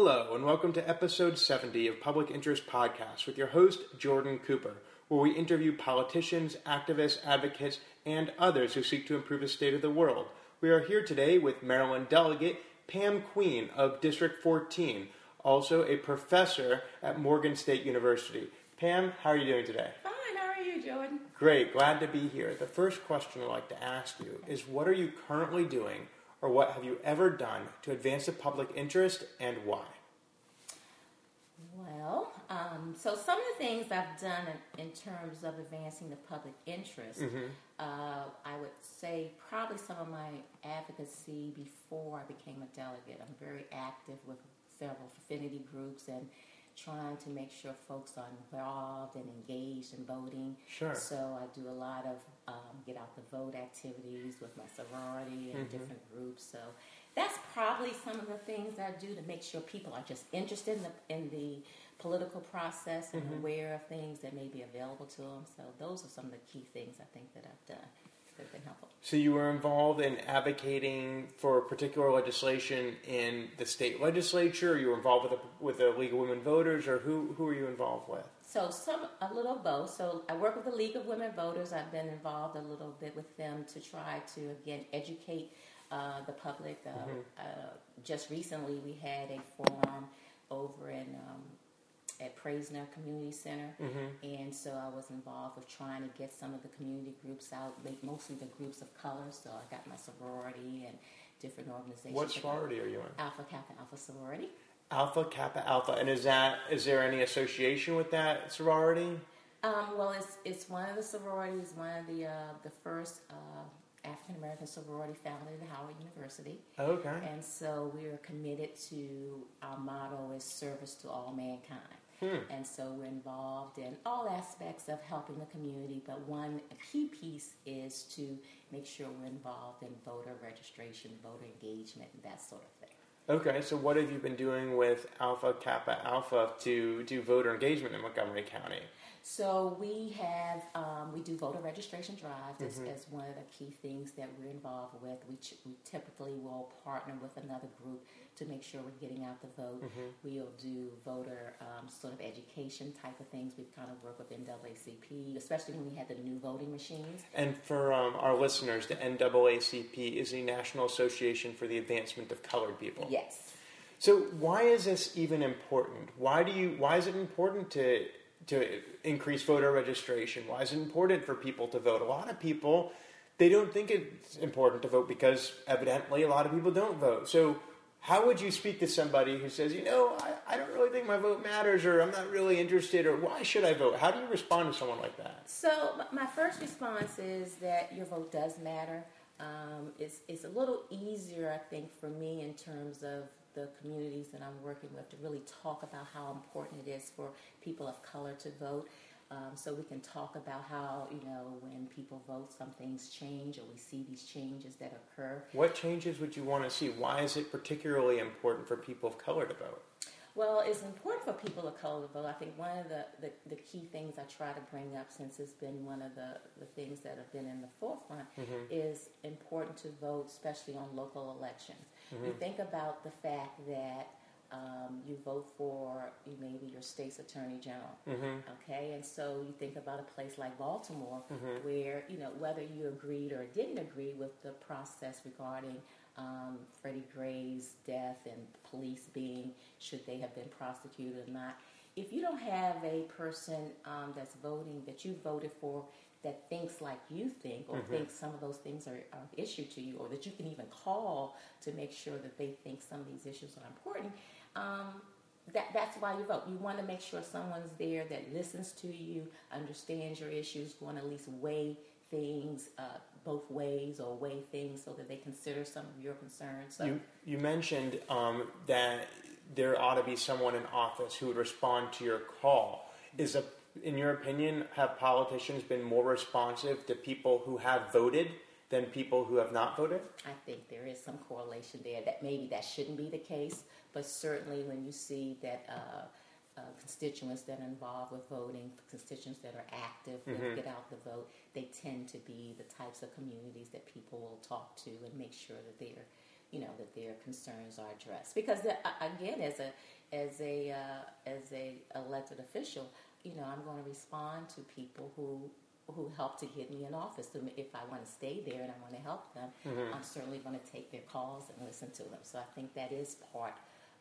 Hello, and welcome to episode 70 of Public Interest Podcast with your host, Jordan Cooper, where we interview politicians, activists, advocates, and others who seek to improve the state of the world. We are here today with Maryland delegate Pam Queen of District 14, also a professor at Morgan State University. Pam, how are you doing today? Fine, how are you, Jordan? Great, glad to be here. The first question I'd like to ask you is what are you currently doing or what have you ever done to advance the public interest and why? Well, um, so some of the things I've done in, in terms of advancing the public interest, Mm-hmm. uh, I would say probably some of my advocacy before I became a delegate. I'm very active with several affinity groups and trying to make sure folks are involved and engaged in voting. Sure. So I do a lot of um, get out the vote activities with my sorority and Mhm. different groups. So that's probably some of the things I do to make sure people are just interested in the in the political process and Mhm. aware of things that may be available to them. So those are some of the key things I think that I've done that have been helpful. So you were involved in advocating for particular legislation in the state legislature. You were involved with the, with the League of Women Voters, or who who were you involved with? So some a little of both. So I work with the League of Women Voters. I've been involved a little bit with them to try to again educate uh, the public. Uh, Mhm. uh, just recently, we had a forum over in um, at Praisner Community Center, Mm-hmm. and so I was involved with trying to get some of the community groups out, like mostly the groups of color. So I got my sorority and different organizations. What sorority are you in? Alpha Kappa Alpha sorority. Alpha Kappa Alpha, and is that is there any association with that sorority? Um, well, it's it's one of the sororities, one of the uh, the first uh, African American sorority founded at Howard University, Okay. and so we are committed to our motto is service to all mankind. Hmm. And so we're involved in all aspects of helping the community, but one key piece is to make sure we're involved in voter registration, voter engagement, and that sort of thing. Okay. So what have you been doing with Alpha Kappa Alpha to do voter engagement in Montgomery County? So we have um, we do voter registration drives as, Mhm. as one of the key things that we're involved with. We, ch- we typically will partner with another group to make sure we're getting out the vote. Mhm. We'll do voter um, sort of education type of things. We've kind of worked with NAACP, especially when we had the new voting machines. And for um, our listeners, the NAACP is the National Association for the Advancement of Colored People. Yes. So why is this even important? Why do you? Why is it important to to increase voter registration? Why is it important for people to vote? A lot of people they don't think it's important to vote because evidently a lot of people don't vote. So how would you speak to somebody who says, you know, I, I don't really think my vote matters, or I'm not really interested, or why should I vote? How do you respond to someone like that? So my first response is that your vote does matter. Um, it's, it's a little easier, I think, for me in terms of the communities that I'm working with to really talk about how important it is for people of color to vote. Um, so we can talk about how, you know, when people vote, some things change or we see these changes that occur. What changes would you want to see? Why is it particularly important for people of color to vote? Well, it's important for people of color to vote. I think one of the, the, the key things I try to bring up, since it's been one of the, the things that have been in the forefront, Mhm. is important to vote, especially on local elections. You Mhm. think about the fact that um, you vote for maybe your state's attorney general, Mhm. okay? And so you think about a place like Baltimore, Mhm. where you know whether you agreed or didn't agree with the process regarding um, Freddie Gray's death and police being should they have been prosecuted or not. If you don't have a person um, that's voting that you voted for that thinks like you think, or Mhm. thinks some of those things are, are of issue to you, or that you can even call to make sure that they think some of these issues are important, um, that, that's why you vote. You want to make sure someone's there that listens to you, understands your issues, going to at least weigh things uh, both ways or weigh things so that they consider some of your concerns. So, You you mentioned um, that there ought to be someone in office who would respond to your call. Is a in your opinion, have politicians been more responsive to people who have voted than people who have not voted? I think there is some correlation there. That maybe that shouldn't be the case, but certainly when you see that uh, uh, constituents that are involved with voting, constituents that are active, that Mhm. get out the vote, they tend to be the types of communities that people will talk to and make sure that they're you know that their concerns are addressed. Because the, again, as a as a uh, as a elected official, you know, I'm going to respond to people who who help to get me in office. So if I want to stay there and I want to help them, mm-hmm. I'm certainly going to take their calls and listen to them. So I think that is part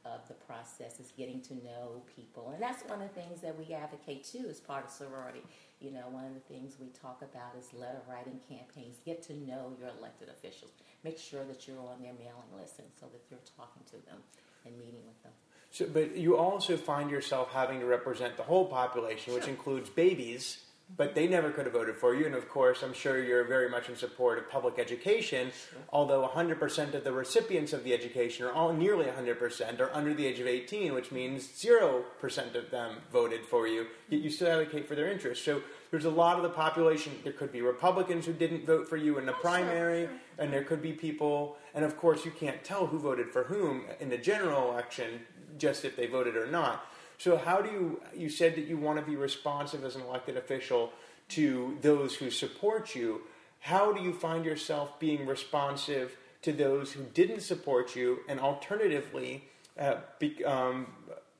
of the process is getting to know people. And that's one of the things that we advocate too as part of sorority. You know, one of the things we talk about is letter writing campaigns. Get to know your elected officials. Make sure that you're on their mailing list and so that you're talking to them and meeting with them. So, but you also find yourself having to represent the whole population, which includes babies but they never could have voted for you. And of course, I'm sure you're very much in support of public education, sure. although 100% of the recipients of the education, or all nearly 100%, are under the age of 18, which means 0% of them voted for you, yet you still advocate for their interests. So there's a lot of the population, there could be Republicans who didn't vote for you in the oh, primary, sure, sure. and there could be people, and of course, you can't tell who voted for whom in the general election just if they voted or not. So how do you? You said that you want to be responsive as an elected official to those who support you. How do you find yourself being responsive to those who didn't support you? And alternatively, uh, be, um,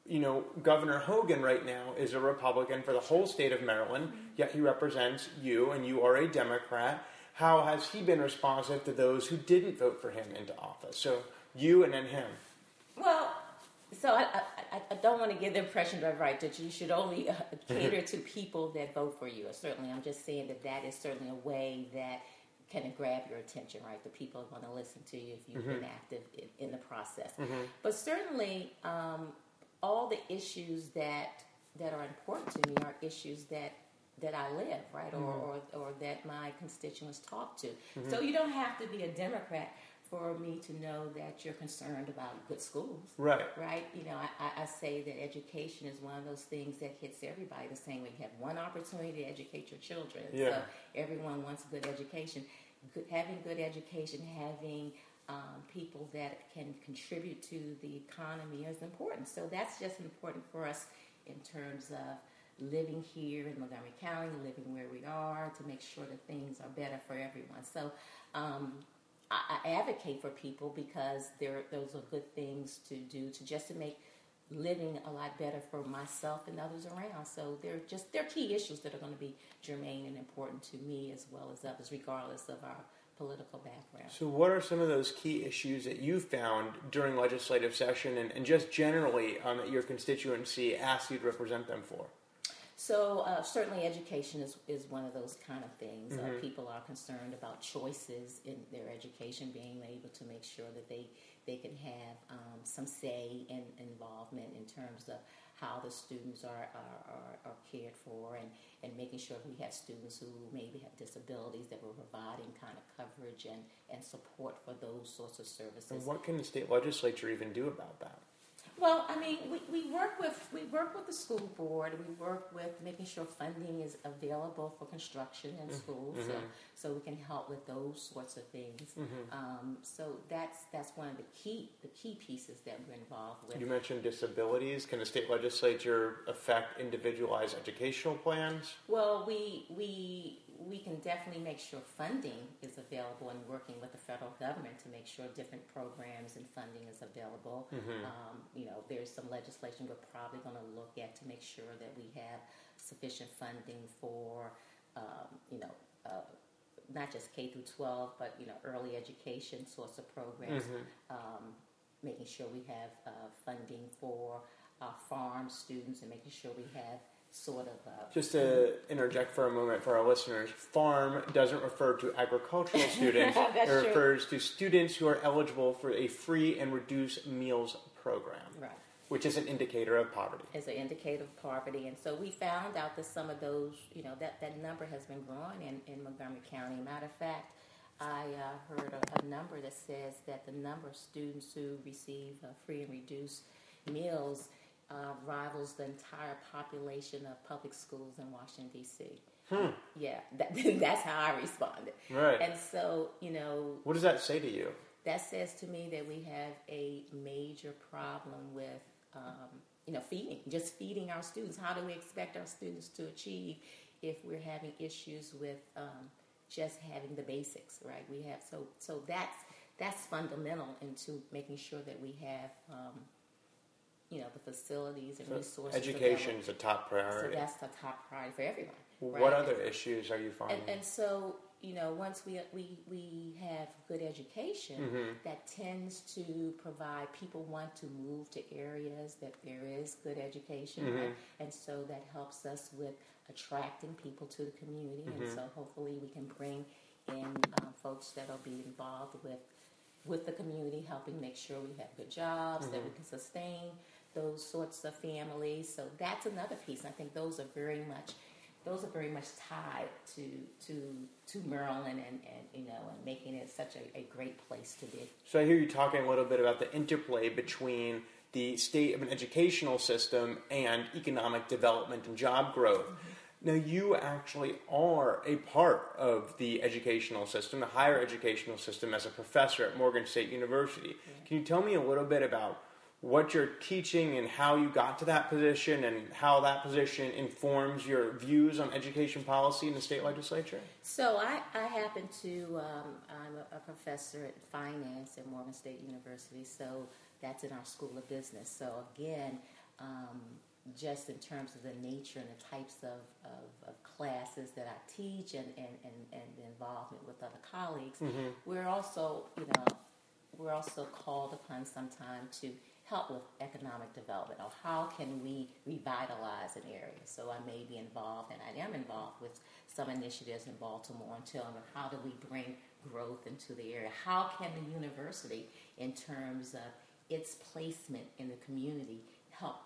you know, Governor Hogan right now is a Republican for the whole state of Maryland, yet he represents you, and you are a Democrat. How has he been responsive to those who didn't vote for him into office? So you and then him. Well, so I, I, I, don't want to give the impression that right that you should only uh, cater to people that vote for you. Certainly, I'm just saying that that is certainly a way that can grab your attention. Right, the people want to listen to you if you've mm-hmm. been active in, in the process. Mm-hmm. But certainly, um, all the issues that that are important to me are issues that that I live, right, mm-hmm. or, or, or that my constituents talk to. Mm-hmm. So you don't have to be a Democrat for me to know that you're concerned about good schools. Right. Right. You know, I, I say that education is one of those things that hits everybody the same way. You have one opportunity to educate your children. Yeah. So everyone wants good education. Good, having good education, having um, people that can contribute to the economy is important. So that's just important for us in terms of living here in Montgomery County, living where we are, to make sure that things are better for everyone. So um, I, I advocate for people because there those are good things to do to just to make living a lot better for myself and others around. So they're just they're key issues that are going to be germane and important to me as well as others, regardless of our political background. So, what are some of those key issues that you found during legislative session and, and just generally um, that your constituency asked you to represent them for? So uh, certainly education is, is one of those kind of things. Uh, mm-hmm. Uh, people are concerned about choices in their education, being able to make sure that they, they can have um, some say and involvement in terms of how the students are, are, are, are, cared for and, and making sure we have students who maybe have disabilities that we're providing kind of coverage and, and support for those sorts of services. And what can the state legislature even do about that? Well, I mean, we, we work with we work with the school board. We work with making sure funding is available for construction in mm-hmm. schools, mm-hmm. so so we can help with those sorts of things. Mm-hmm. Um, so that's that's one of the key the key pieces that we're involved with. You mentioned disabilities. Can the state legislature affect individualized educational plans? Well, we we we can definitely make sure funding is available and working with the federal government to make sure different programs and funding is available. Mm-hmm. Um, you know, there's some legislation we're probably going to look at to make sure that we have sufficient funding for, um, you know, uh, not just K through 12, but you know, early education sorts of programs. Mm-hmm. Um, making sure we have uh, funding for our farm students and making sure we have sort of. Uh, Just to interject for a moment for our listeners, farm doesn't refer to agricultural students. it refers to students who are eligible for a free and reduced meals program. Right. Which is an indicator of poverty. It's an indicator of poverty. And so we found out that some of those, you know, that, that number has been growing in, in Montgomery County. Matter of fact, I uh, heard a, a, number that says that the number of students who receive uh, free and reduced meals uh, rivals the entire population of public schools in Washington D.C. Hmm. Yeah, that, that's how I responded. Right. And so, you know, what does that say to you? That says to me that we have a major problem with, um, you know, feeding, just feeding our students. How do we expect our students to achieve if we're having issues with um, just having the basics, right? We have so so that's that's fundamental into making sure that we have, um, you know, the facilities and resources. Education is a top priority. So that's the top priority for everyone. what other issues are you finding? And, and so, you know, once we, we, we have good education, Mm-hmm. that tends to provide people want to move to areas that there is good education, Mm-hmm. right? And so that helps us with attracting people to the community. Mm-hmm. And so hopefully we can bring in um, folks that'll be involved with with the community, helping make sure we have good jobs, that Mm-hmm. we can sustain those sorts of families. So that's another piece. I think those are very much those are very much tied to to to Maryland and, and you know and making it such a, a great place to be. So I hear you talking a little bit about the interplay between the state of an educational system and economic development and job growth. Mm-hmm. Now, you actually are a part of the educational system, the higher educational system, as a professor at Morgan State University. Can you tell me a little bit about what you're teaching and how you got to that position and how that position informs your views on education policy in the state legislature? So I, I happen to um, I'm a, a professor at finance at Morgan State University. So that's in our School of Business. So again, um, just in terms of the nature and the types of, of, of classes that I teach and, and, and, and the involvement with other colleagues, we're also you know we're also called upon sometime to help with economic development or how can we revitalize an area. So I may be involved and I am involved with some initiatives in Baltimore and telling them how do we bring growth into the area? How can the university in terms of its placement in the community help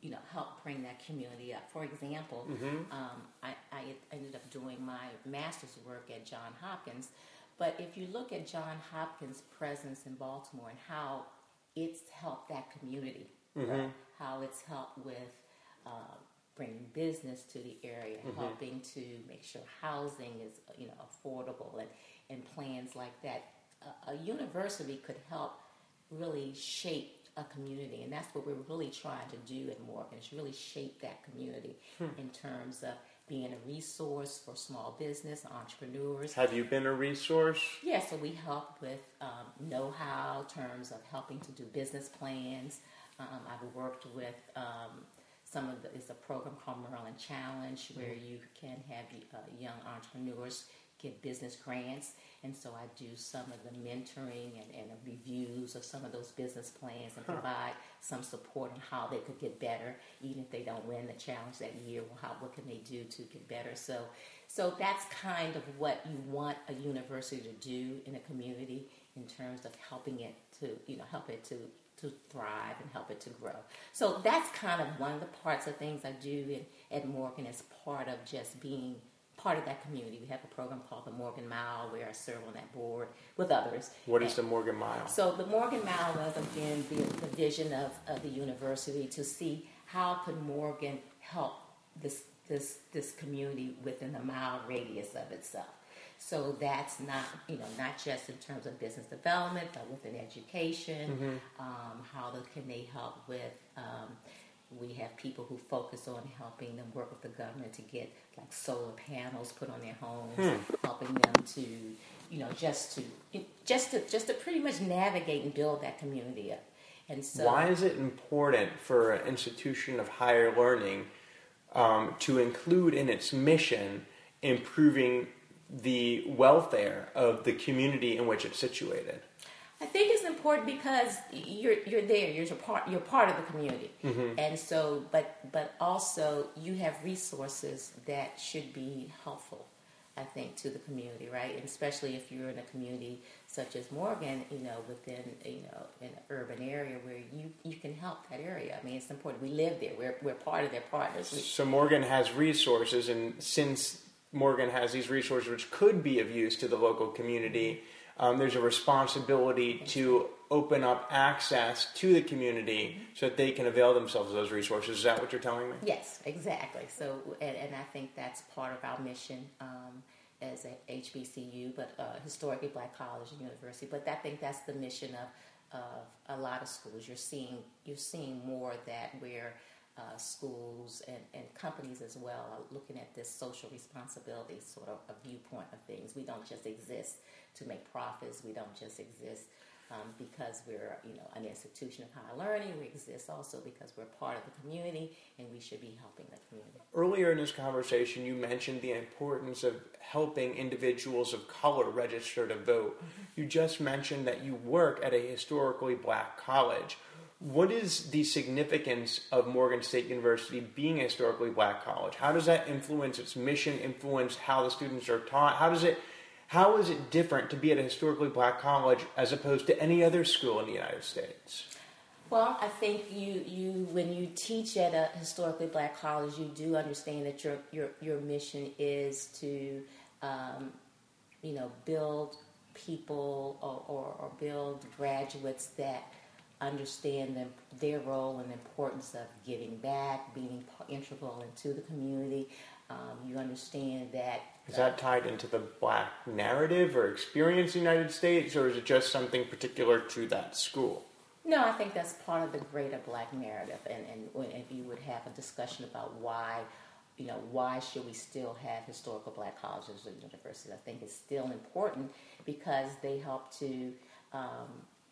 you know, help bring that community up. For example, um, I, I ended up doing my master's work at John Hopkins, but if you look at John Hopkins' presence in Baltimore and how it's helped that community, mm-hmm. right? how it's helped with uh, bringing business to the area, mm-hmm. helping to make sure housing is you know affordable and, and plans like that. A, a university could help really shape a community, and that's what we're really trying to do at Morgan. Is really shape that community hmm. in terms of being a resource for small business entrepreneurs. Have you been a resource? Yeah, so we help with um, know-how, terms of helping to do business plans. Um, I've worked with um, some of the. It's a program called Maryland Challenge where you can have uh, young entrepreneurs get business grants, and so I do some of the mentoring and, and reviews of some of those business plans and provide some support on how they could get better, even if they don't win the challenge that year. Well, how what can they do to get better? So, so that's kind of what you want a university to do in a community in terms of helping it to you know help it to to thrive and help it to grow. So that's kind of one of the parts of things I do in, at Morgan as part of just being part of that community. We have a program called the Morgan Mile where I serve on that board with others. What is the Morgan Mile? so the Morgan Mile was again the, the vision of, of the university to see how could Morgan help this this this community within a mile radius of itself. So that's not you know not just in terms of business development, but within education. Um, how the, can they help with? Um, we have people who focus on helping them work with the government to get like solar panels put on their homes, helping them to, you know, just to just to just to pretty much navigate and build that community up. And so, Why is it important for an institution of higher learning um, to include in its mission improving the welfare of the community in which it's situated? I think it's important because you're you're there. You're part. You're part of the community, mm-hmm. and so, but but also you have resources that should be helpful. I think to the community, right? And especially if you're in a community such as Morgan, you know, within you know in an urban area where you you can help that area. I mean, it's important. We live there. We're we're part of their partners. We, So Morgan has resources, and since Morgan has these resources which could be of use to the local community, um, there's a responsibility to open up access to the community so that they can avail themselves of those resources. Is that what you're telling me? Yes, exactly. So, and, and I think that's part of our mission um, as a HBCU, but uh, historically Black College and University. But I think that's the mission of, of a lot of schools. You're seeing you're seeing more of that where uh, schools and, and companies as well are looking at this social responsibility sort of a viewpoint of things. We don't just exist to make profits. We don't just exist um, because we're you know an institution of higher learning. We exist also because we're part of the community and we should be helping the community. Earlier in this conversation, you mentioned the importance of helping individuals of color register to vote. Mm-hmm. You just mentioned that you work at a historically black college. What is the significance of Morgan State University being a historically black college? How does that influence its mission, influence how the students are taught? How does it how is it different to be at a historically black college as opposed to any other school in the United States? Well, I think you, you when you teach at a historically black college, you do understand that your your, your mission is to um, you know build people or, or, or build graduates that understand them, their role and the importance of giving back, being integral into the community. Um, you understand that. Is that tied into the black narrative or experience in the United States, or is it just something particular to that school? No, I think that's part of the greater black narrative, and, and if you would have a discussion about why, you know, why should we still have historical black colleges and universities? I think it's still important because they help to um,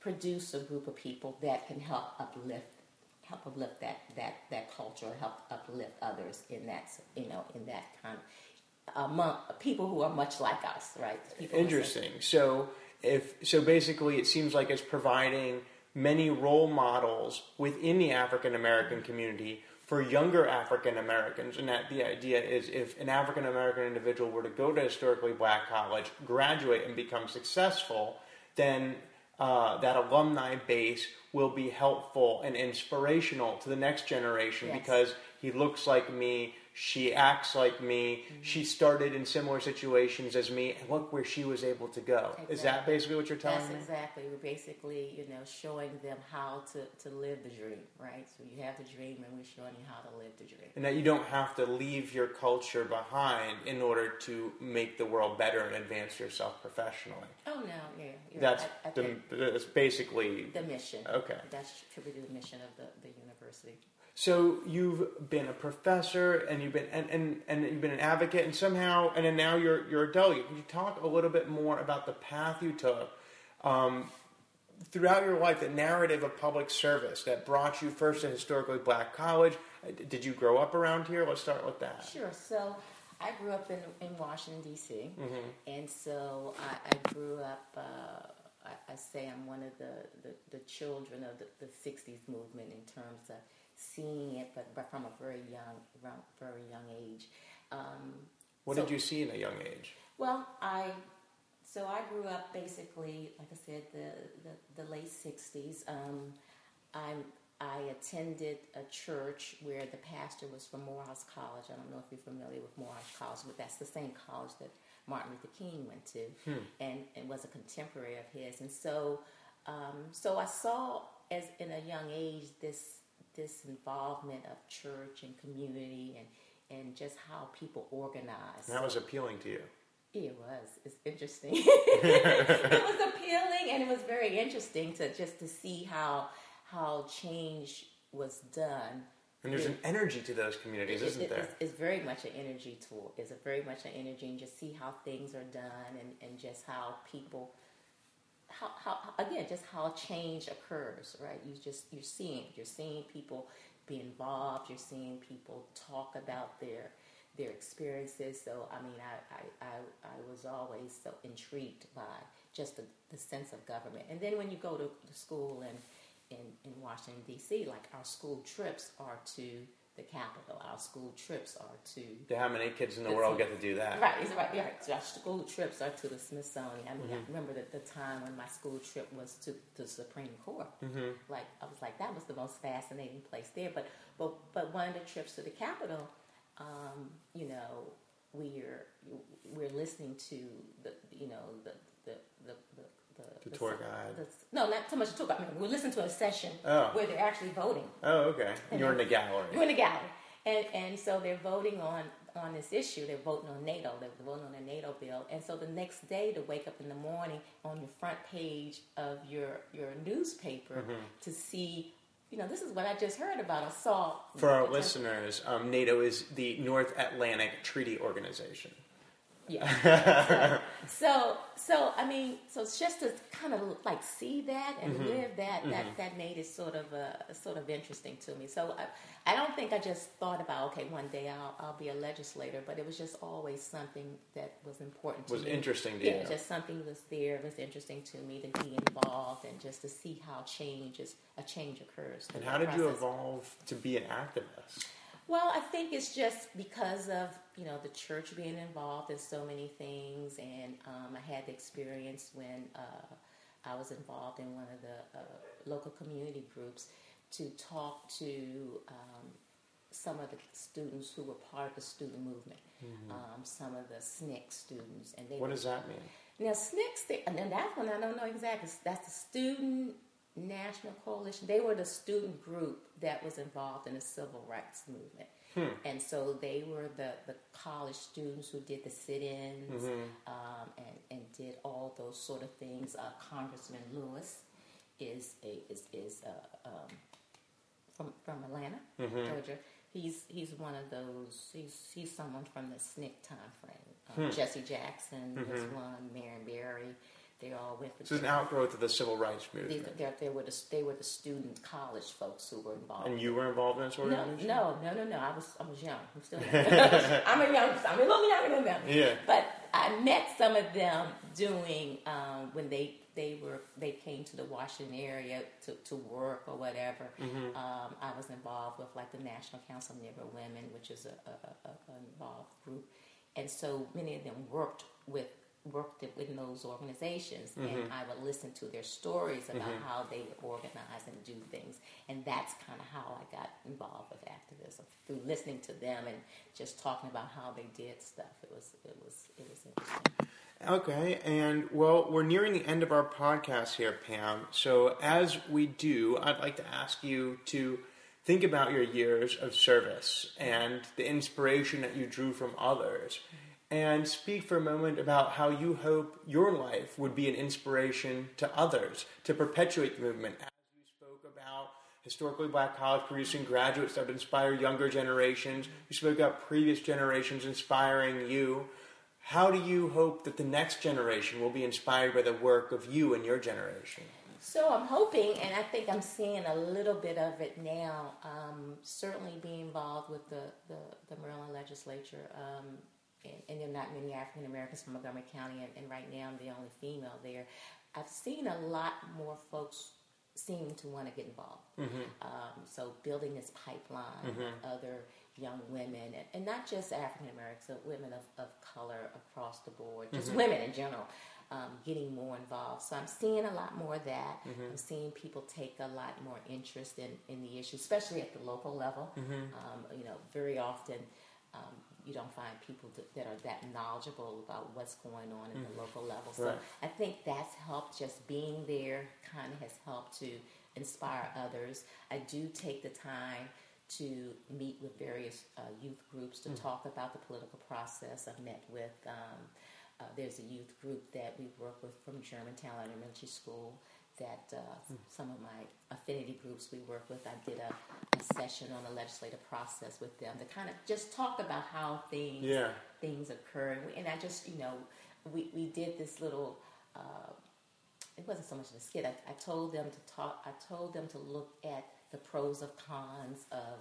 produce a group of people that can help uplift help uplift that that that culture, help uplift others in that you know in that kind of among people who are much like us, right? People Interesting. So if so, basically, it seems like it's providing many role models within the African American community for younger African Americans, and that the idea is if an African American individual were to go to historically black college, graduate, and become successful, then uh, that alumni base will be helpful and inspirational to the next generation yes. because he looks like me, she acts like me, mm-hmm. she started in similar situations as me, and look where she was able to go. Exactly. Is that basically what you're telling That's me? exactly. We're basically, you know, showing them how to, to live the dream, right? So you have the dream, and we're showing you how to live the dream. And that you don't have to leave your culture behind in order to make the world better and advance yourself professionally. Oh no, yeah, that's I, I the, that's basically the mission. Okay, that's attributed to the mission of the, the university. So you've been a professor and you've been and, and, and you've been an advocate and somehow and then now you're you're a delegate. Can you talk a little bit more about the path you took um, throughout your life, the narrative of public service that brought you first to historically black college? Did you grow up around here? Let's start with that. Sure. So I grew up in, in Washington D.C. Mm-hmm. and so I, I grew up. Uh, I, I, say I'm one of the, the, the children of the, the '60s movement in terms of seeing it, but, but from a very young, very young age. Um, what so, did you see in a young age? Well, I so I grew up basically, like I said, the the, the late '60s. Um, I I attended a church where the pastor was from Morehouse College. I don't know if you're familiar with Morehouse College, but that's the same college that Martin Luther King went to, hmm. and, and was a contemporary of his. And so, um, so I saw as in a young age this this involvement of church and community and and just how people organize. That was appealing to you. It was. It's interesting. it was appealing, and it was very interesting to just to see how how change was done. And there's an energy to those communities, is isn't there? It's, it's, very much an energy tool. It's a very much an energy, and just see how things are done, and, and just how people how, how again just how change occurs right? You just you're seeing you're seeing people be involved you're seeing people talk about their their experiences. So i mean i i, I, I was always so intrigued by just the, the sense of government. And then when you go to the school in, in, in washington d.c like our school trips are to the capital. Our school trips are to. how many kids in the, the world get to do that? Right, it's right. Yeah, so our school trips are to the Smithsonian. I mean, mm-hmm. I remember the, the time when my school trip was to, the Supreme Court. Mm-hmm. Like, I was like, that was the most fascinating place there. But, but, but one of the trips to the Capitol, um, you know, we're we're listening to the, you know, the, the the, tour guide. The, no, not so much the tour guide. we listen to a session oh. where they're actually voting. Oh, okay. And You're in the gallery. You're in the gallery, and and so they're voting on on this issue. They're voting on NATO. They're voting on the NATO bill, and so the next day to wake up in the morning on your front page of your your newspaper mm-hmm. to see you know, this is what I just heard about assault. For our listeners, um, NATO is the North Atlantic Treaty Organization. Yeah. so, so I mean, so it's just to kind of like see that and Mm-hmm. live that that that made it sort of uh, sort of interesting to me. So I, I don't think I just thought about okay, one day I'll I'll be a legislator, but it was just always something that was important to Was me. interesting to yeah, you. just something was there. It was interesting to me to be involved and just to see how change is a change occurs. And how did you evolve to be an activist? Well, I think it's just because of you know the church being involved in so many things, and um, I had the experience when uh, I was involved in one of the uh, local community groups to talk to um, some of the students who were part of the student movement, um, some of the SNCC students, and they Mm-hmm. What were does that mean? now, SNCC, and then that one I don't know exactly. That's the Student National Coalition. They were the student group that was involved in the civil rights movement. And so they were the, the college students who did the sit ins um, and, and did all those sort of things. Uh, Congressman Lewis is, a, is, is uh, um, from, from Atlanta, Georgia. He's he's one of those. He's he's someone from the SNCC time frame. Um, Jesse Jackson was one. Marion Barry. They all went. This is an outgrowth of the civil rights They, movement. they, they were the they were the student college folks who were involved. And you were involved in this no, organization? no, no, no, no. I was I was young. I'm still young. I'm a young. I'm a little younger than them. Yeah. But I met some of them doing um, when they they were they came to the Washington area to, to work or whatever. Mm-hmm. Um, I was involved with like the National Council of Neighborhood Women, which is a, a, a, a involved group, and so many of them worked with worked in those organizations Mm-hmm. and I would listen to their stories about how they would organize and do things. And that's kind of how I got involved with activism through listening to them and just talking about how they did stuff. It was it was it was interesting. Okay, and well, we're nearing the end of our podcast here, Pam. So, as we do, I'd like to ask you to think about your years of service and the inspiration that you drew from others, and speak for a moment about how you hope your life would be an inspiration to others to perpetuate the movement. As you spoke about historically black college producing graduates that inspire younger generations, you spoke about previous generations inspiring you. How do you hope that the next generation will be inspired by the work of you and your generation? So I'm hoping, and I think I'm seeing a little bit of it now. Um, certainly, being involved with the the, the Maryland legislature, um, and, and there are not many African Americans from Montgomery County, and, and right now I'm the only female there. I've seen a lot more folks seem to want to get involved. Um, so building this pipeline of other young women, and, and not just African Americans, but women of, of color across the board, just women in general, um, getting more involved. So I'm seeing a lot more of that. I'm seeing people take a lot more interest in, in the issue, especially at the local level. Um, you know, very often um, you don't find people that, that are that knowledgeable about what's going on at the local level. So Right. I think that's helped. Just being there kind of has helped to inspire others. I do take the time to meet with various uh, youth groups to talk about the political process. I've met with um, uh, there's a youth group that we work with from Germantown Elementary School. That uh, some of my affinity groups we work with, I did a, a session on the legislative process with them to kind of just talk about how things Yeah. things occur. And, we, and I just, you know, we, we did this little, uh, it wasn't so much of a skit. I, I told them to talk, I told them to look at the pros and cons of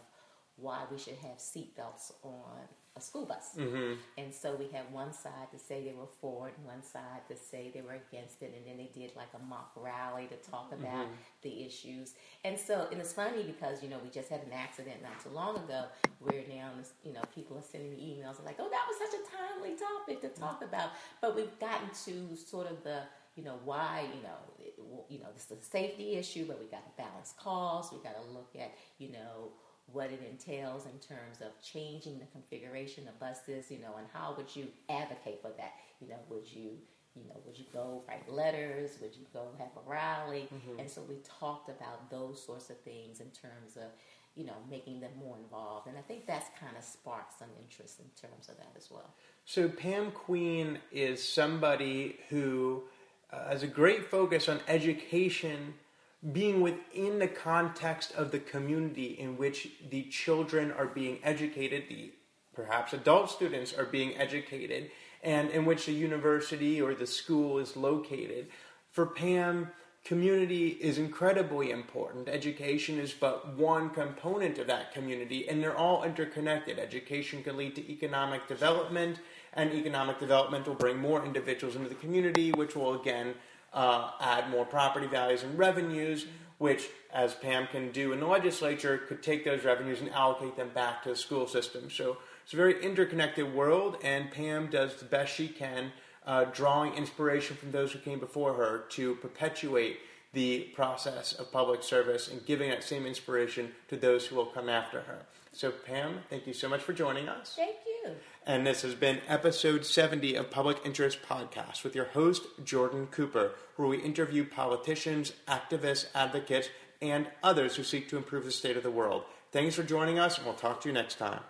why we should have seatbelts on a school bus. Mm-hmm. And so we had one side to say they were for it, and one side to say they were against it, and then they did like a mock rally to talk about the issues. And so, and it's funny because you know we just had an accident not too long ago where now you know people are sending me emails like, oh, that was such a timely topic to talk about. But we've gotten to sort of the you know why you know it, you know this is a safety issue, but we got to balance costs. We got to look at you know what it entails in terms of changing the configuration of buses, you know, and how would you advocate for that? You know, would you, you know, would you go write letters? Would you go have a rally? And so we talked about those sorts of things in terms of, you know, making them more involved. And I think that's kind of sparked some interest in terms of that as well. So, Pam Queen is somebody who uh, has a great focus on education, being within the context of the community in which the children are being educated, the perhaps adult students are being educated, and in which the university or the school is located. For Pam, community is incredibly important. Education is but one component of that community, and they're all interconnected. Education can lead to economic development, and economic development will bring more individuals into the community, which will again uh, add more property values and revenues, which, as Pam can do in the legislature, could take those revenues and allocate them back to the school system. So it's a very interconnected world, and Pam does the best she can, uh, drawing inspiration from those who came before her to perpetuate the process of public service and giving that same inspiration to those who will come after her. So, Pam, thank you so much for joining us. Thank And this has been episode 70 of Public Interest Podcast with your host, Jordan Cooper, where we interview politicians, activists, advocates, and others who seek to improve the state of the world. Thanks for joining us, and we'll talk to you next time.